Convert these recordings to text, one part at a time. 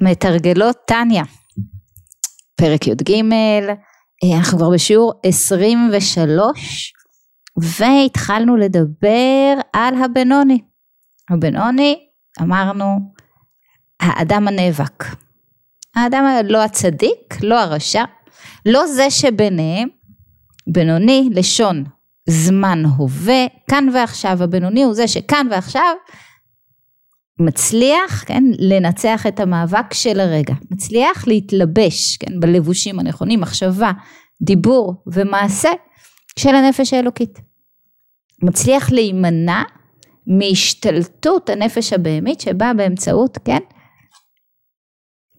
מתרגלות טניה, פרק י"ג, אה, אנחנו כבר בשיעור 23 והתחלנו לדבר על הבנוני. הבנוני, אמרנו, האדם הנאבק. האדם לא הצדיק, לא הרשע, לא זה שביניהם, בינוני, לשון, זמן הווה, כאן ועכשיו, הבינוני הוא זה שכאן ועכשיו מצליח, כן, לנצח את המאבק של הרגע, מצליח להתלבש, כן, בלבושים הנכונים, מחשבה, דיבור ומעשה של הנפש האלוקית. מצליח להימנע מהשתלטות הנפש הבהמית שבאה באמצעות, כן,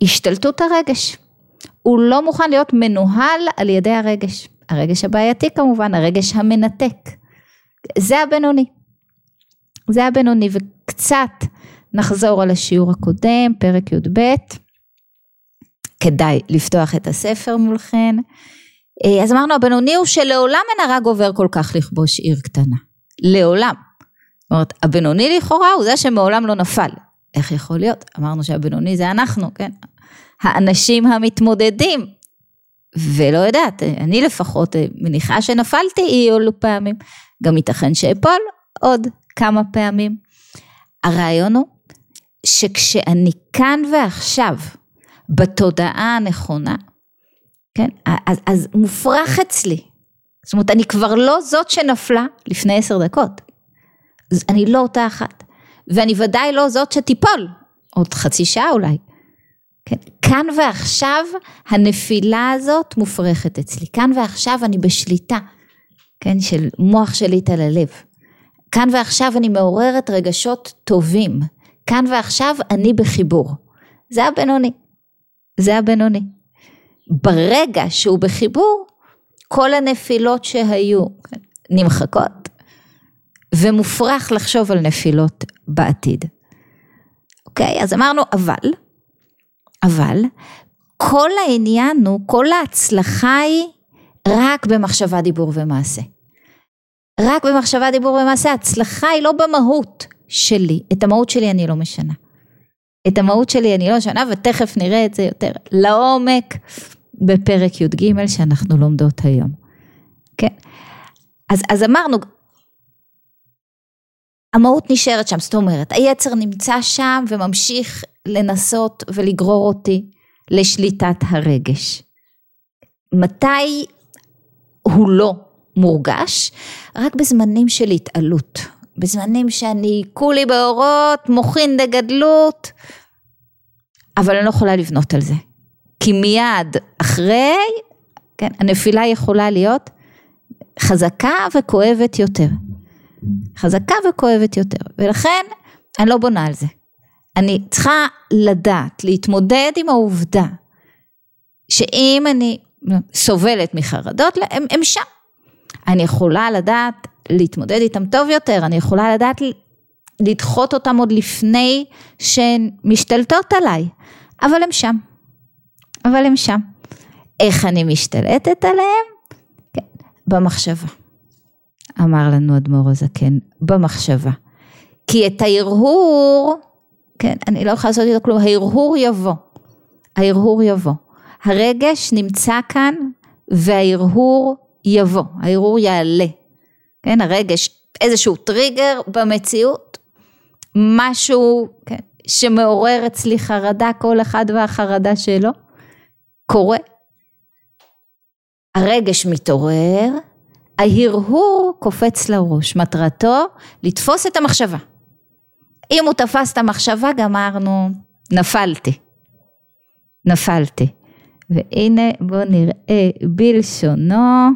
השתלטות הרגש. הוא לא מוכן להיות מנוהל על ידי הרגש. הרגש הבעייתי כמובן, הרגש המנתק. זה הבינוני. זה הבינוני, וקצת נחזור על השיעור הקודם, פרק י"ב. כדאי לפתוח את הספר מולכן. אה, אז אמרנו הבינוני הוא שלעולם אין הרג עובר כל כך לכבוש עיר קטנה. לעולם. זאת אומרת, הבינוני לכאורה הוא זה שמעולם לא נפל. איך יכול להיות? אמרנו שהבינוני זה אנחנו, כן? האנשים המתמודדים. ולא יודעת, אני לפחות מניחה שנפלתי אי אילו פעמים. גם ייתכן שאפול עוד כמה פעמים. הרעיון הוא שכשאני כאן ועכשיו בתודעה הנכונה, כן, אז, אז מופרך אצלי. זאת אומרת, אני כבר לא זאת שנפלה לפני עשר דקות. אני לא אותה אחת. ואני ודאי לא זאת שתיפול, עוד חצי שעה אולי. כן, כאן ועכשיו הנפילה הזאת מופרכת אצלי. כאן ועכשיו אני בשליטה, כן, של מוח שליט על הלב. כאן ועכשיו אני מעוררת רגשות טובים. כאן ועכשיו אני בחיבור. זה הבינוני. זה הבינוני. ברגע שהוא בחיבור, כל הנפילות שהיו נמחקות, ומופרך לחשוב על נפילות בעתיד. אוקיי, אז אמרנו אבל, אבל כל העניין הוא, כל ההצלחה היא רק במחשבה, דיבור ומעשה. רק במחשבה, דיבור ומעשה, ההצלחה היא לא במהות שלי, את המהות שלי אני לא משנה. את המהות שלי אני לא משנה ותכף נראה את זה יותר לעומק בפרק י"ג שאנחנו לומדות היום. כן? אז, אז אמרנו, המהות נשארת שם, זאת אומרת, היצר נמצא שם וממשיך לנסות ולגרור אותי לשליטת הרגש. מתי הוא לא מורגש? רק בזמנים של התעלות, בזמנים שאני כולי באורות, מוחין דגדלות, אבל אני לא יכולה לבנות על זה. כי מיד אחרי, כן, הנפילה יכולה להיות חזקה וכואבת יותר. חזקה וכואבת יותר, ולכן אני לא בונה על זה. אני צריכה לדעת, להתמודד עם העובדה שאם אני סובלת מחרדות, הם, הם שם. אני יכולה לדעת להתמודד איתם טוב יותר, אני יכולה לדעת לדחות אותם עוד לפני שהן משתלטות עליי, אבל הם שם. אבל הם שם. איך אני משתלטת עליהם? כן, במחשבה. אמר לנו אדמו"ר הזקן, במחשבה. כי את ההרהור, כן, אני לא יכולה לעשות איתו כלום, ההרהור יבוא. ההרהור יבוא. הרגש נמצא כאן וההרהור יבוא, ההרהור יעלה. כן, הרגש, איזשהו טריגר במציאות, משהו כן, שמעורר אצלי חרדה, כל אחד והחרדה שלו, קורה. הרגש מתעורר, ההרהור קופץ לראש, מטרתו לתפוס את המחשבה. אם הוא תפס את המחשבה גמרנו, נפלתי. נפלתי. והנה בואו נראה בלשונו,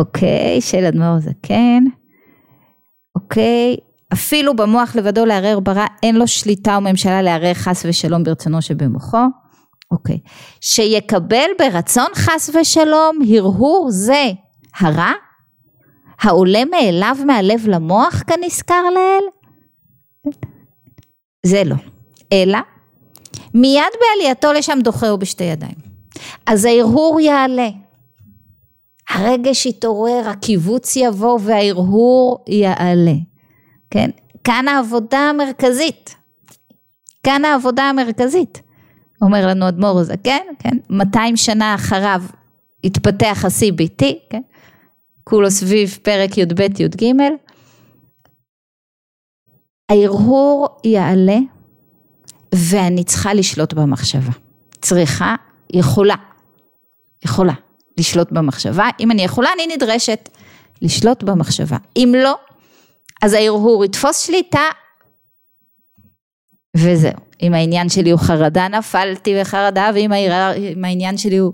אוקיי, של אדמו"ר זקן, אוקיי, אפילו במוח לבדו לערער ברא, אין לו שליטה וממשלה לערער חס ושלום ברצונו שבמוחו, אוקיי, שיקבל ברצון חס ושלום הרהור זה הרע, העולה מאליו מהלב למוח כנזכר לאל? זה לא, אלא מיד בעלייתו לשם דוחהו בשתי ידיים. אז ההרהור יעלה, הרגש יתעורר, הקיבוץ יבוא וההרהור יעלה, כן? כאן העבודה המרכזית, כאן העבודה המרכזית, אומר לנו אדמו"ר הזקן, כן, 200 שנה אחריו התפתח ה-CBT, כן, כולו סביב פרק י"ב י"ג, ההרהור יעלה ואני צריכה לשלוט במחשבה. צריכה, יכולה, יכולה לשלוט במחשבה. אם אני יכולה, אני נדרשת לשלוט במחשבה. אם לא, אז ההרהור יתפוס שליטה וזהו. אם העניין שלי הוא חרדה, נפלתי בחרדה, ואם העניין שלי הוא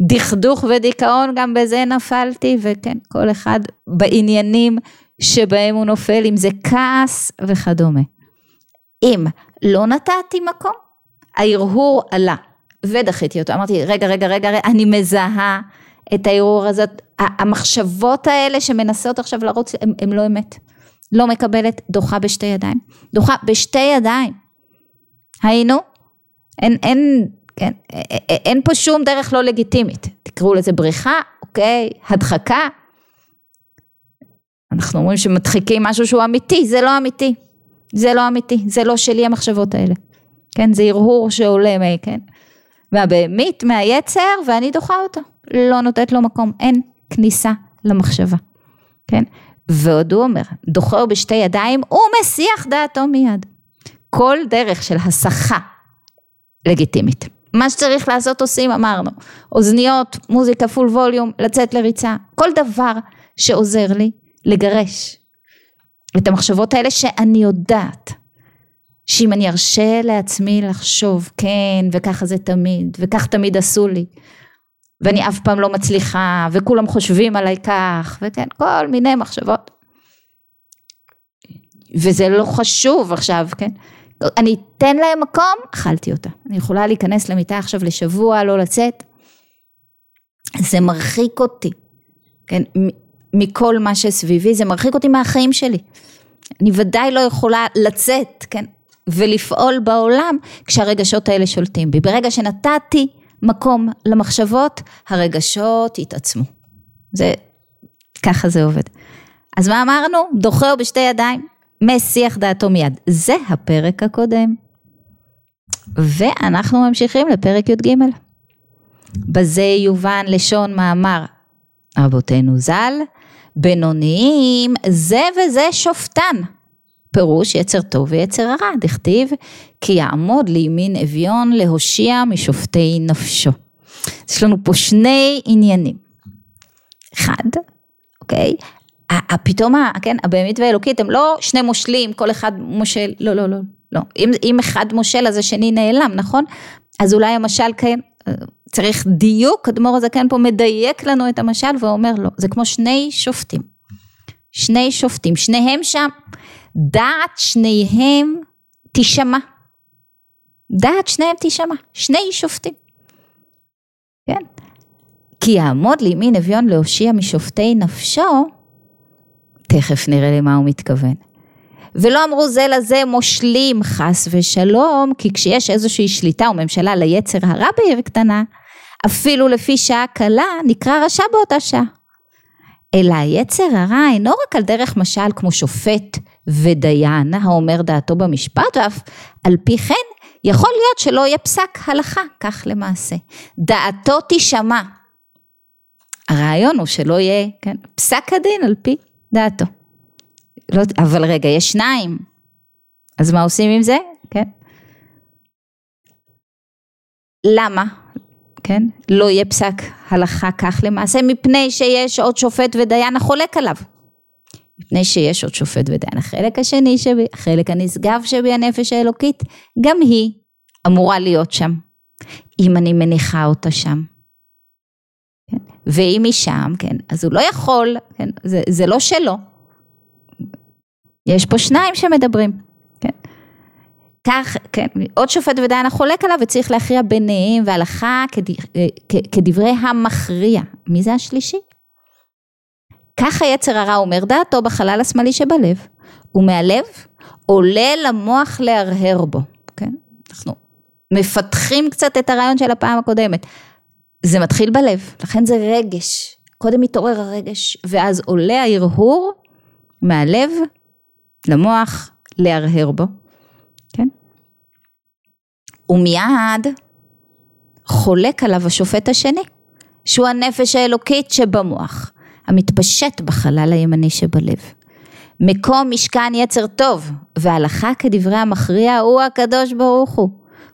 דכדוך ודיכאון, גם בזה נפלתי, וכן, כל אחד בעניינים שבהם הוא נופל, אם זה כעס וכדומה. אם לא נתתי מקום, ההרהור עלה ודחיתי אותו, אמרתי רגע רגע רגע, אני מזהה את ההרהור הזאת, המחשבות האלה שמנסות עכשיו לרוץ, הן לא אמת, לא מקבלת, דוחה בשתי ידיים, דוחה בשתי ידיים, היינו, אין, אין, כן, אין פה שום דרך לא לגיטימית, תקראו לזה בריחה, אוקיי, הדחקה, אנחנו אומרים שמדחיקים משהו שהוא אמיתי, זה לא אמיתי, זה לא אמיתי, זה לא שלי המחשבות האלה, כן, זה הרהור שעולה, כן, והבהמית מהיצר ואני דוחה אותו, לא נותנת לו מקום, אין כניסה למחשבה, כן, ועוד הוא אומר, דוחה בשתי ידיים ומסיח דעתו מיד, כל דרך של הסחה לגיטימית. מה שצריך לעשות עושים אמרנו, אוזניות, מוזיקה פול ווליום, לצאת לריצה, כל דבר שעוזר לי לגרש את המחשבות האלה שאני יודעת שאם אני ארשה לעצמי לחשוב כן וככה זה תמיד וכך תמיד עשו לי ואני אף פעם לא מצליחה וכולם חושבים עליי כך וכן כל מיני מחשבות. וזה לא חשוב עכשיו כן? אני אתן להם מקום אכלתי אותה. אני יכולה להיכנס למיטה עכשיו לשבוע לא לצאת. זה מרחיק אותי כן? מכל מה שסביבי, זה מרחיק אותי מהחיים שלי. אני ודאי לא יכולה לצאת, כן, ולפעול בעולם כשהרגשות האלה שולטים בי. ברגע שנתתי מקום למחשבות, הרגשות יתעצמו. זה, ככה זה עובד. אז מה אמרנו? דוחר בשתי ידיים, מסיח דעתו מיד. זה הפרק הקודם. ואנחנו ממשיכים לפרק י"ג. בזה יובן לשון מאמר רבותינו ז"ל, בינוניים זה וזה שופטן. פירוש יצר טוב ויצר הרע, דכתיב כי יעמוד לימין אביון להושיע משופטי נפשו. יש לנו פה שני עניינים. אחד, אוקיי, פתאום, כן, הבהמית והאלוקית הם לא שני מושלים, כל אחד מושל, לא, לא, לא, לא. אם, אם אחד מושל אז השני נעלם, נכון? אז אולי המשל כן, צריך דיוק, אדמו"ר הזקן פה מדייק לנו את המשל ואומר לו, זה כמו שני שופטים, שני שופטים, שניהם שם, דעת שניהם תישמע, דעת שניהם תישמע, שני שופטים, כן, כי יעמוד לימין אביון להושיע משופטי נפשו, תכף נראה למה הוא מתכוון. ולא אמרו זה לזה מושלים חס ושלום, כי כשיש איזושהי שליטה או ממשלה ליצר הרע בעיר קטנה, אפילו לפי שעה קלה נקרא רשע באותה שעה. אלא היצר הרע אינו רק על דרך משל כמו שופט ודיין האומר דעתו במשפט, ואף על פי כן יכול להיות שלא יהיה פסק הלכה, כך למעשה. דעתו תישמע. הרעיון הוא שלא יהיה כן, פסק הדין על פי דעתו. לא, אבל רגע, יש שניים, אז מה עושים עם זה? כן. למה? כן? לא יהיה פסק הלכה כך למעשה, מפני שיש עוד שופט ודיין החולק עליו. מפני שיש עוד שופט ודיין. החלק השני שבי, החלק הנשגב שבי, הנפש האלוקית, גם היא אמורה להיות שם, אם אני מניחה אותה שם. כן? ואם היא שם, כן, אז הוא לא יכול, כן, זה, זה לא שלו. יש פה שניים שמדברים. כך, כן, עוד שופט ודיין החולק עליו וצריך להכריע ביניהם והלכה כד, כדברי המכריע. מי זה השלישי? כך היצר הרע אומר דעתו בחלל השמאלי שבלב, ומהלב עולה למוח להרהר בו, כן? אנחנו מפתחים קצת את הרעיון של הפעם הקודמת. זה מתחיל בלב, לכן זה רגש. קודם מתעורר הרגש, ואז עולה ההרהור מהלב למוח להרהר בו? ומיד, חולק עליו השופט השני, שהוא הנפש האלוקית שבמוח, המתפשט בחלל הימני שבלב. מקום משכן יצר טוב, והלכה כדברי המכריע הוא הקדוש ברוך הוא.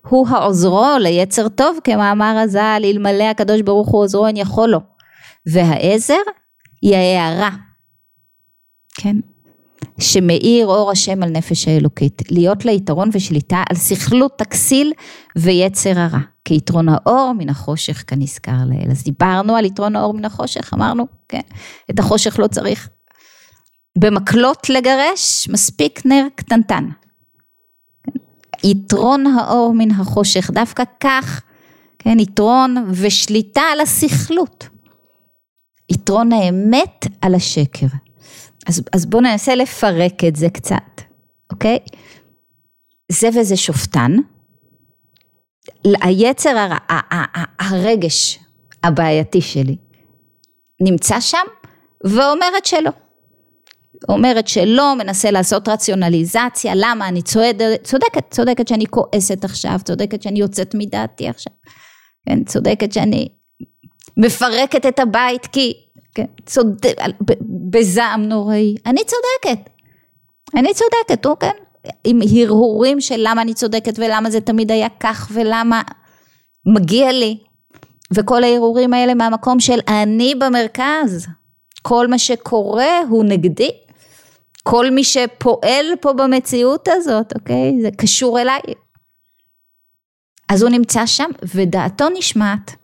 הוא העוזרו ליצר טוב, כמאמר הז"ל, אלמלא הקדוש ברוך הוא עוזרו אין יכול לו. והעזר היא ההערה, כן? שמאיר אור השם על נפש האלוקית, להיות לה יתרון ושליטה על סכלות תכסיל ויצר הרע, כיתרון האור מן החושך כנזכר לאל. אז דיברנו על יתרון האור מן החושך, אמרנו, כן, את החושך לא צריך במקלות לגרש, מספיק נר קטנטן. כן? יתרון האור מן החושך, דווקא כך, כן, יתרון ושליטה על הסכלות. יתרון האמת על השקר. אז, אז בואו ננסה לפרק את זה קצת, אוקיי? זה וזה שופטן. היצר, הר, הרגש הבעייתי שלי נמצא שם ואומרת שלא. אומרת שלא, מנסה לעשות רציונליזציה, למה אני צועדת, צודקת, צודקת שאני כועסת עכשיו, צודקת שאני יוצאת מדעתי עכשיו, כן, צודקת שאני מפרקת את הבית כי כן, צודק, בזעם נוראי, אני צודקת, אני צודקת, הוא כן, עם הרהורים של למה אני צודקת ולמה זה תמיד היה כך ולמה מגיע לי, וכל ההרהורים האלה מהמקום של אני במרכז, כל מה שקורה הוא נגדי, כל מי שפועל פה במציאות הזאת, אוקיי, זה קשור אליי. אז הוא נמצא שם ודעתו נשמעת.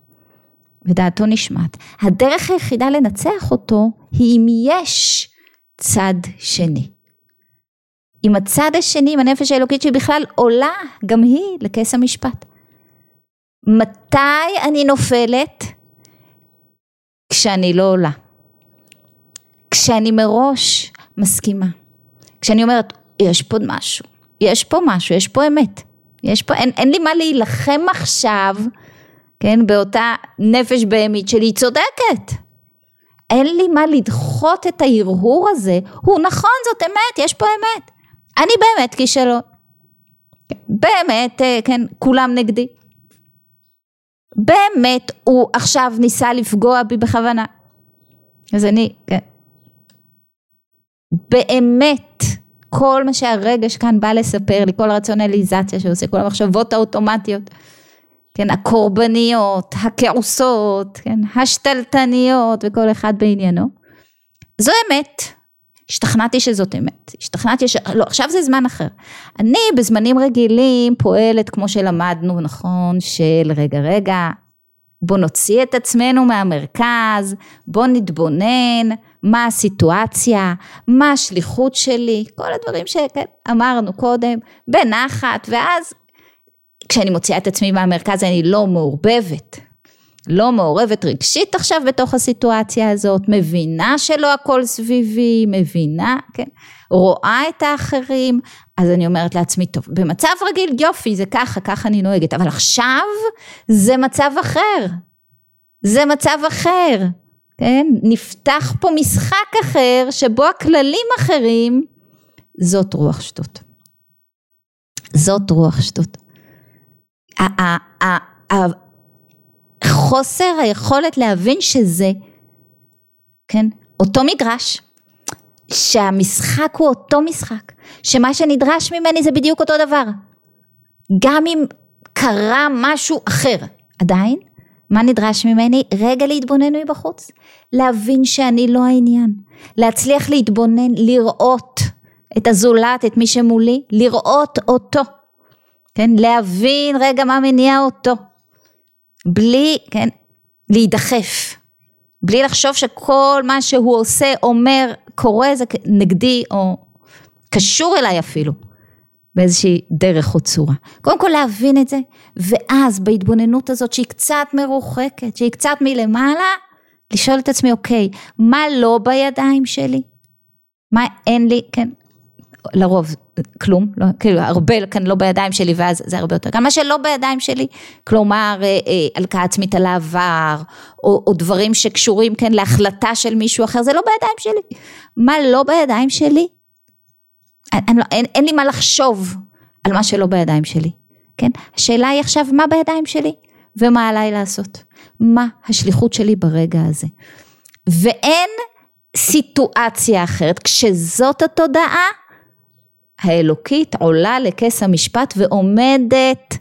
ודעתו נשמעת. הדרך היחידה לנצח אותו היא אם יש צד שני. עם הצד השני, עם הנפש האלוקית שבכלל עולה גם היא לכס המשפט. מתי אני נופלת? כשאני לא עולה. כשאני מראש מסכימה. כשאני אומרת, יש פה משהו, יש פה משהו, יש פה אמת. יש פה, אין, אין לי מה להילחם עכשיו כן, באותה נפש בהמית שלי, צודקת. אין לי מה לדחות את ההרהור הזה, הוא נכון, זאת אמת, יש פה אמת. אני באמת כישלון. באמת, אה, כן, כולם נגדי. באמת, הוא עכשיו ניסה לפגוע בי בכוונה. אז אני, כן. באמת, כל מה שהרגש כאן בא לספר לי, כל הרציונליזציה שעושה, כל המחשבות האוטומטיות. כן, הקורבניות, הכעוסות, כן, השתלטניות וכל אחד בעניינו. זו אמת. השתכנעתי שזאת אמת, השתכנעתי ש... לא, עכשיו זה זמן אחר. אני בזמנים רגילים פועלת כמו שלמדנו, נכון, של רגע רגע, בוא נוציא את עצמנו מהמרכז, בוא נתבונן, מה הסיטואציה, מה השליחות שלי, כל הדברים שאמרנו קודם, בנחת, ואז כשאני מוציאה את עצמי מהמרכז אני לא מעורבבת, לא מעורבת רגשית עכשיו בתוך הסיטואציה הזאת, מבינה שלא הכל סביבי, מבינה, כן, רואה את האחרים, אז אני אומרת לעצמי, טוב, במצב רגיל יופי, זה ככה, ככה אני נוהגת, אבל עכשיו זה מצב אחר, זה מצב אחר, כן, נפתח פה משחק אחר שבו הכללים אחרים, זאת רוח שטות. זאת רוח שטות. חוסר היכולת להבין שזה, כן, אותו מגרש, שהמשחק הוא אותו משחק, שמה שנדרש ממני זה בדיוק אותו דבר, גם אם קרה משהו אחר, עדיין, מה נדרש ממני? רגע להתבונן מבחוץ, להבין שאני לא העניין, להצליח להתבונן, לראות את הזולת, את מי שמולי, לראות אותו. כן, להבין רגע מה מניע אותו, בלי, כן, להידחף, בלי לחשוב שכל מה שהוא עושה, אומר, קורה זה נגדי או קשור אליי אפילו, באיזושהי דרך או צורה. קודם כל להבין את זה, ואז בהתבוננות הזאת שהיא קצת מרוחקת, שהיא קצת מלמעלה, לשאול את עצמי, אוקיי, מה לא בידיים שלי? מה אין לי, כן, לרוב כלום, לא, כאילו הרבה כאן לא בידיים שלי ואז זה הרבה יותר, גם מה שלא בידיים שלי, כלומר אה, אה, הלקאה עצמית על העבר, או, או דברים שקשורים כן להחלטה של מישהו אחר, זה לא בידיים שלי. מה לא בידיים שלי? אין, אין, אין, אין לי מה לחשוב על מה שלא בידיים שלי, כן? השאלה היא עכשיו מה בידיים שלי? ומה עליי לעשות, מה השליחות שלי ברגע הזה. ואין סיטואציה אחרת, כשזאת התודעה האלוקית עולה לכס המשפט ועומדת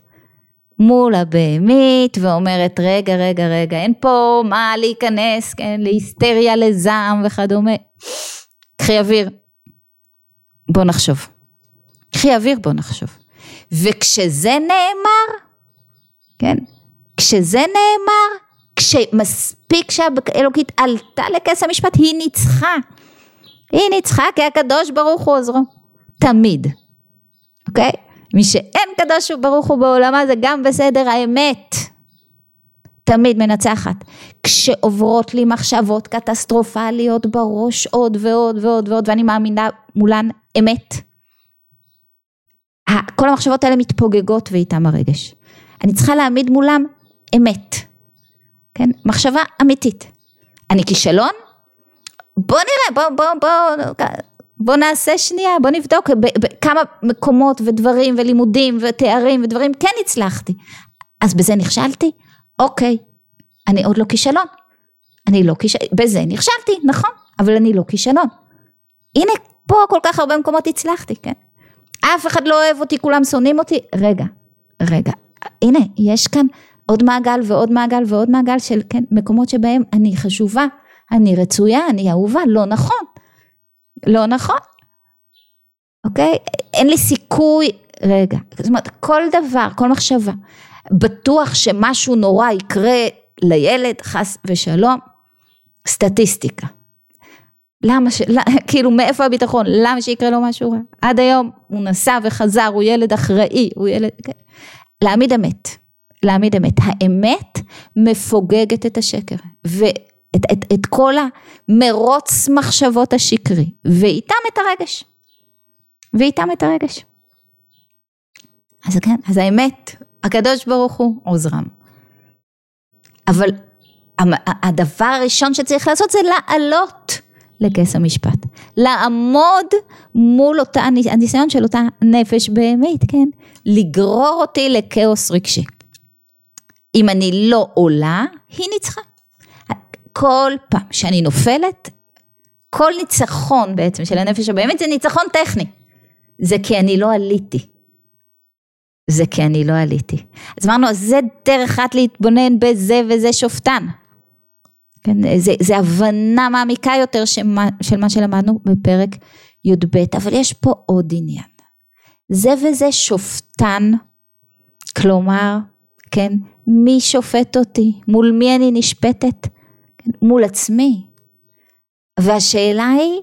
מול הבהמית ואומרת רגע רגע רגע אין פה מה להיכנס כן להיסטריה לזעם וכדומה. קחי אוויר. בוא נחשוב. קחי אוויר בוא נחשוב. וכשזה נאמר כן כשזה נאמר כשמספיק שהאלוקית עלתה לכס המשפט היא ניצחה. היא ניצחה כי הקדוש ברוך הוא עוזרו תמיד אוקיי מי שאין קדוש ברוך הוא בעולמה זה גם בסדר האמת תמיד מנצחת. כשעוברות לי מחשבות קטסטרופליות בראש עוד ועוד ועוד ועוד ואני מאמינה מולן אמת. כל המחשבות האלה מתפוגגות ואיתם הרגש. אני צריכה להעמיד מולם אמת. כן? מחשבה אמיתית. אני כישלון? בוא נראה, בוא, בוא, בוא, בוא נעשה שנייה, בוא נבדוק בכמה מקומות ודברים ולימודים ותארים ודברים כן הצלחתי. אז בזה נכשלתי? אוקיי, אני עוד לא כישלון. אני לא כישלון, בזה נכשלתי, נכון, אבל אני לא כישלון. הנה, פה כל כך הרבה מקומות הצלחתי, כן? אף אחד לא אוהב אותי, כולם שונאים אותי. רגע, רגע, הנה, יש כאן עוד מעגל ועוד מעגל ועוד מעגל של, כן, מקומות שבהם אני חשובה, אני רצויה, אני אהובה, לא נכון. לא נכון, אוקיי? אין לי סיכוי, רגע, זאת אומרת כל דבר, כל מחשבה, בטוח שמשהו נורא יקרה לילד, חס ושלום, סטטיסטיקה. למה ש... כאילו מאיפה הביטחון? למה שיקרה לו משהו רע? עד היום הוא נסע וחזר, הוא ילד אחראי, הוא ילד... כן. להעמיד אמת, להעמיד אמת. האמת מפוגגת את השקר. ו... את, את, את כל המרוץ מחשבות השקרי, ואיתם את הרגש. ואיתם את הרגש. אז כן, אז האמת, הקדוש ברוך הוא עוזרם. אבל הדבר הראשון שצריך לעשות זה לעלות לכס המשפט. לעמוד מול אותה, הניסיון של אותה נפש בהמית, כן? לגרור אותי לכאוס רגשי. אם אני לא עולה, היא ניצחה. כל פעם שאני נופלת, כל ניצחון בעצם של הנפש הבאמת זה ניצחון טכני. זה כי אני לא עליתי. זה כי אני לא עליתי. אז אמרנו, זה דרך אחת להתבונן בזה וזה שופטן. כן, זה, זה הבנה מעמיקה יותר שמה, של מה שלמדנו בפרק י"ב, אבל יש פה עוד עניין. זה וזה שופטן, כלומר, כן, מי שופט אותי? מול מי אני נשפטת? מול עצמי. והשאלה היא,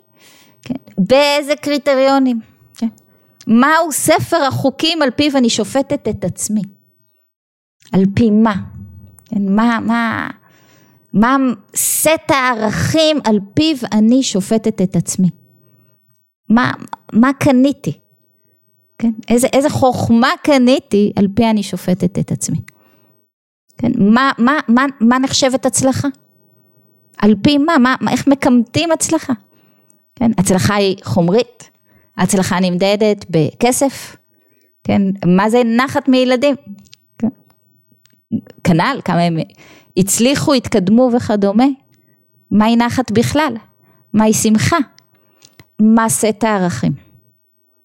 כן, באיזה קריטריונים? כן, מהו ספר החוקים על פיו אני שופטת את עצמי? על פי מה? כן, מה, מה, מה סט הערכים על פיו אני שופטת את עצמי? מה, מה קניתי? כן? איזה, איזה חוכמה קניתי על פי אני שופטת את עצמי? כן? מה, מה, מה, מה נחשבת הצלחה? על פי מה, מה, איך מקמטים הצלחה? כן, הצלחה היא חומרית, הצלחה נמדדת בכסף, כן, מה זה נחת מילדים? כן. כנ"ל, כמה הם הצליחו, התקדמו וכדומה, מהי נחת בכלל? מהי שמחה? מה סט הערכים?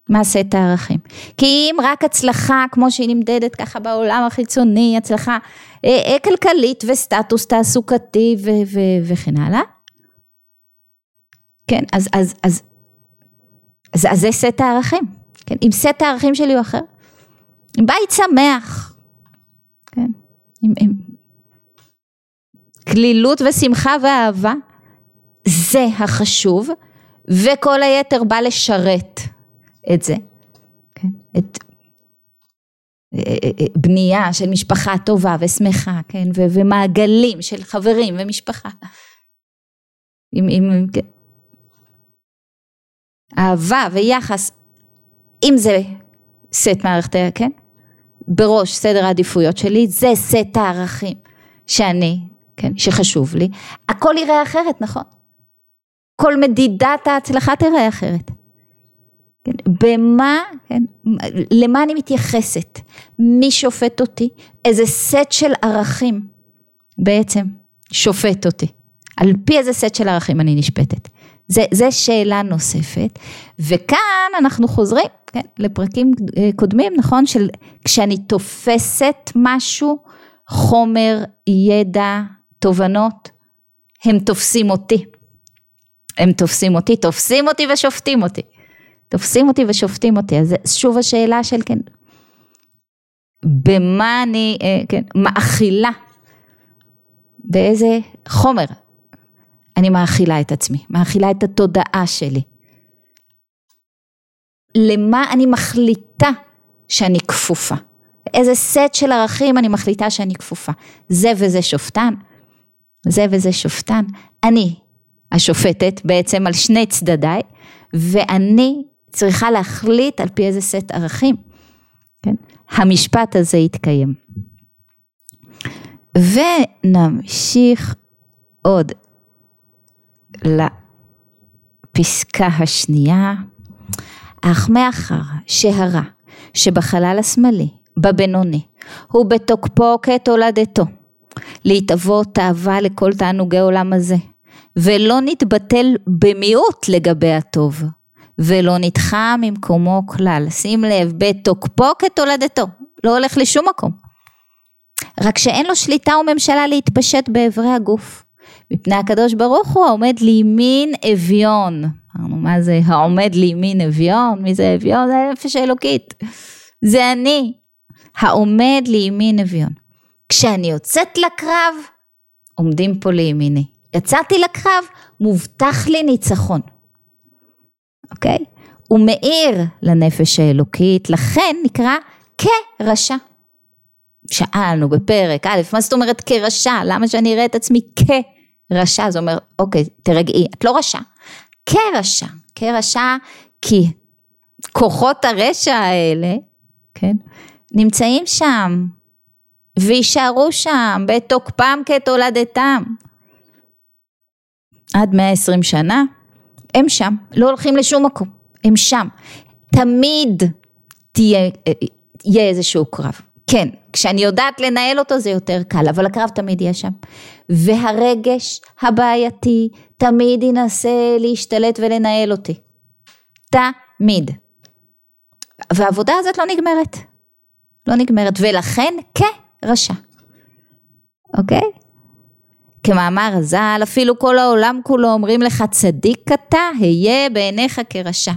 מה סט הערכים? כי אם רק הצלחה כמו שהיא נמדדת ככה בעולם החיצוני, הצלחה אה, אה, כלכלית וסטטוס תעסוקתי ו- ו- וכן הלאה, כן, אז, אז, אז, אז, אז זה סט הערכים, כן, אם סט הערכים שלי הוא אחר, עם בית שמח, כן, עם, עם כלילות ושמחה ואהבה, זה החשוב, וכל היתר בא לשרת את זה, כן? את אה, אה, אה, בנייה של משפחה טובה ושמחה, כן? ו- ומעגלים של חברים ומשפחה. עם, עם, כן. אהבה ויחס, אם זה סט מערכת, כן? בראש סדר העדיפויות שלי, זה סט הערכים שאני, כן, שחשוב לי, הכל יראה אחרת, נכון? כל מדידת ההצלחה תראה אחרת. במה, כן, למה אני מתייחסת, מי שופט אותי, איזה סט של ערכים בעצם שופט אותי, על פי איזה סט של ערכים אני נשפטת. זה, זה שאלה נוספת, וכאן אנחנו חוזרים כן, לפרקים אה, קודמים, נכון? של כשאני תופסת משהו, חומר, ידע, תובנות, הם תופסים אותי. הם תופסים אותי, תופסים אותי ושופטים אותי. תופסים אותי ושופטים אותי, אז שוב השאלה של כן, במה אני, אה, כן, מאכילה, באיזה חומר אני מאכילה את עצמי, מאכילה את התודעה שלי. למה אני מחליטה שאני כפופה, איזה סט של ערכים אני מחליטה שאני כפופה, זה וזה שופטן, זה וזה שופטן, אני השופטת בעצם על שני צדדיי, ואני צריכה להחליט על פי איזה סט ערכים, כן? המשפט הזה יתקיים. ונמשיך עוד לפסקה השנייה, אך מאחר שהרע שבחלל השמאלי, בבינוני, הוא בתוקפו כתולדתו, להתאבות תאווה לכל תענוגי עולם הזה, ולא נתבטל במיעוט לגבי הטוב, ולא נדחה ממקומו כלל. שים לב, בתוקפו כתולדתו, לא הולך לשום מקום. רק שאין לו שליטה וממשלה להתפשט באיברי הגוף. מפני הקדוש ברוך הוא העומד לימין אביון. אמרנו, מה זה העומד לימין אביון? מי זה אביון? זה הנפש האלוקית. זה אני, העומד לימין אביון. כשאני יוצאת לקרב, עומדים פה לימיני. יצאתי לקרב, מובטח לי ניצחון. אוקיי? הוא מאיר לנפש האלוקית, לכן נקרא כרשע. שאלנו בפרק א', מה זאת אומרת כרשע? למה שאני אראה את עצמי כרשע? זה אומר, אוקיי, תרגעי, את לא רשע. כרשע, כרשע כי כוחות הרשע האלה, כן, נמצאים שם ויישארו שם בתוקפם כתולדתם. עד 120 שנה, הם שם, לא הולכים לשום מקום, הם שם. תמיד תהיה, יהיה איזשהו קרב. כן, כשאני יודעת לנהל אותו זה יותר קל, אבל הקרב תמיד יהיה שם. והרגש הבעייתי תמיד ינסה להשתלט ולנהל אותי. תמיד. והעבודה הזאת לא נגמרת. לא נגמרת, ולכן כרשע. אוקיי? כמאמר הז"ל, אפילו כל העולם כולו אומרים לך צדיק אתה, היה בעיניך כרשע.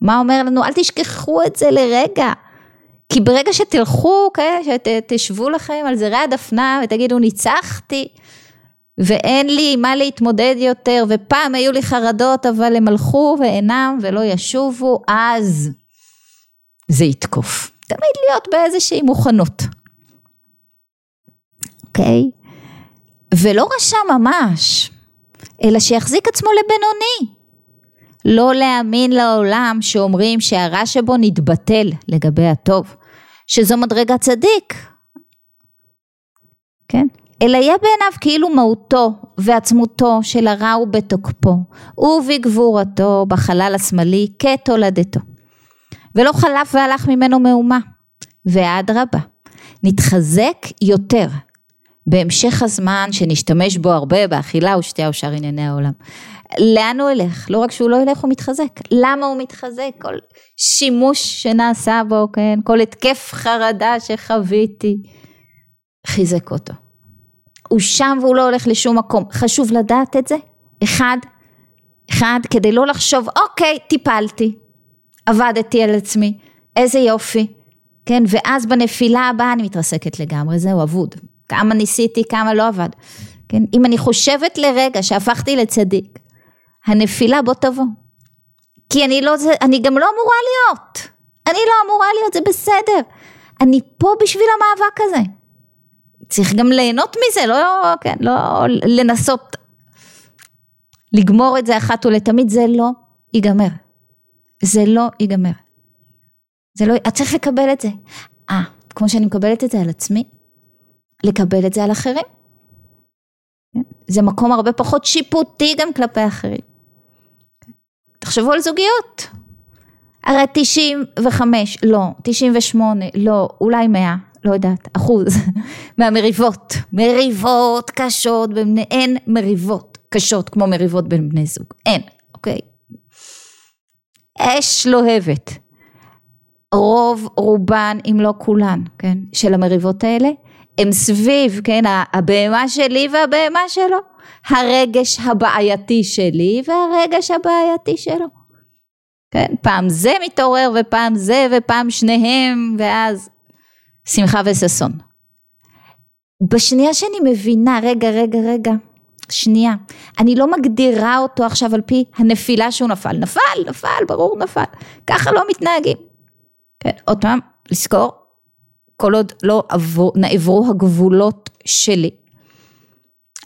מה אומר לנו? אל תשכחו את זה לרגע. כי ברגע שתלכו, כן, שתשבו לכם על זרי הדפנה ותגידו ניצחתי ואין לי מה להתמודד יותר ופעם היו לי חרדות אבל הם הלכו ואינם ולא ישובו אז זה יתקוף. תמיד להיות באיזושהי מוכנות. אוקיי? Okay? ולא רשע ממש, אלא שיחזיק עצמו לבינוני. לא להאמין לעולם שאומרים שהרע שבו נתבטל לגבי הטוב, שזו מדרגת צדיק, כן? אלא יהיה בעיניו כאילו מהותו ועצמותו של הרע הוא בתוקפו ובגבורתו בחלל השמאלי כתולדתו. ולא חלף והלך ממנו מהומה, ואדרבה, נתחזק יותר בהמשך הזמן שנשתמש בו הרבה באכילה ושתייה ושאר ענייני העולם. לאן הוא ילך? לא רק שהוא לא ילך הוא מתחזק, למה הוא מתחזק? כל שימוש שנעשה בו, כן, כל התקף חרדה שחוויתי, חיזק אותו. הוא שם והוא לא הולך לשום מקום, חשוב לדעת את זה, אחד, אחד, כדי לא לחשוב, אוקיי, טיפלתי, עבדתי על עצמי, איזה יופי, כן, ואז בנפילה הבאה אני מתרסקת לגמרי, זהו אבוד, כמה ניסיתי, כמה לא עבד. כן? אם אני חושבת לרגע שהפכתי לצדיק, הנפילה בוא תבוא. כי אני לא, אני גם לא אמורה להיות. אני לא אמורה להיות, זה בסדר. אני פה בשביל המאבק הזה. צריך גם ליהנות מזה, לא, כן, לא לנסות לגמור את זה אחת ולתמיד, זה לא ייגמר. זה לא ייגמר. זה לא, את צריך לקבל את זה. אה, כמו שאני מקבלת את זה על עצמי, לקבל את זה על אחרים. זה מקום הרבה פחות שיפוטי גם כלפי אחרים. תחשבו על זוגיות. הרי 95, לא, 98, לא, אולי 100, לא יודעת, אחוז, מהמריבות, מריבות קשות, בין, אין מריבות קשות כמו מריבות בין בני זוג, אין, אוקיי? אש לוהבת. רוב רובן, אם לא כולן, כן, של המריבות האלה, הם סביב, כן, הבהמה שלי והבהמה שלו, הרגש הבעייתי שלי והרגש הבעייתי שלו. כן, פעם זה מתעורר ופעם זה ופעם שניהם ואז שמחה וששון. בשנייה שאני מבינה, רגע, רגע, רגע, שנייה, אני לא מגדירה אותו עכשיו על פי הנפילה שהוא נפל, נפל, נפל, ברור נפל, ככה לא מתנהגים. כן, עוד פעם, לזכור, כל עוד לא עבור, נעברו הגבולות שלי.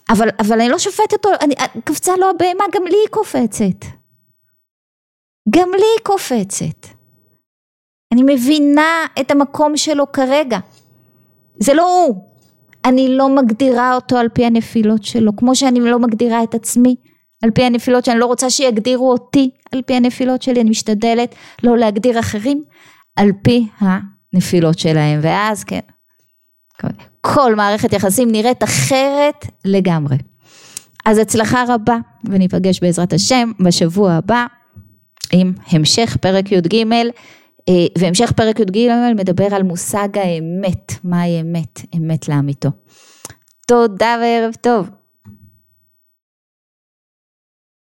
אבל, אבל אני לא שופטת אותו, אני, קפצה לו הבהמה, גם לי היא קופצת. גם לי היא קופצת. אני מבינה את המקום שלו כרגע. זה לא הוא. אני לא מגדירה אותו על פי הנפילות שלו, כמו שאני לא מגדירה את עצמי על פי הנפילות שאני לא רוצה שיגדירו אותי על פי הנפילות שלי, אני משתדלת לא להגדיר אחרים על פי הנפילות שלהם, ואז כן, כל מערכת יחסים נראית אחרת לגמרי. אז הצלחה רבה, וניפגש בעזרת השם בשבוע הבא עם המשך פרק י"ג, אה, והמשך פרק י"ג מדבר על מושג האמת, מהי אמת, אמת לאמיתו. תודה וערב טוב.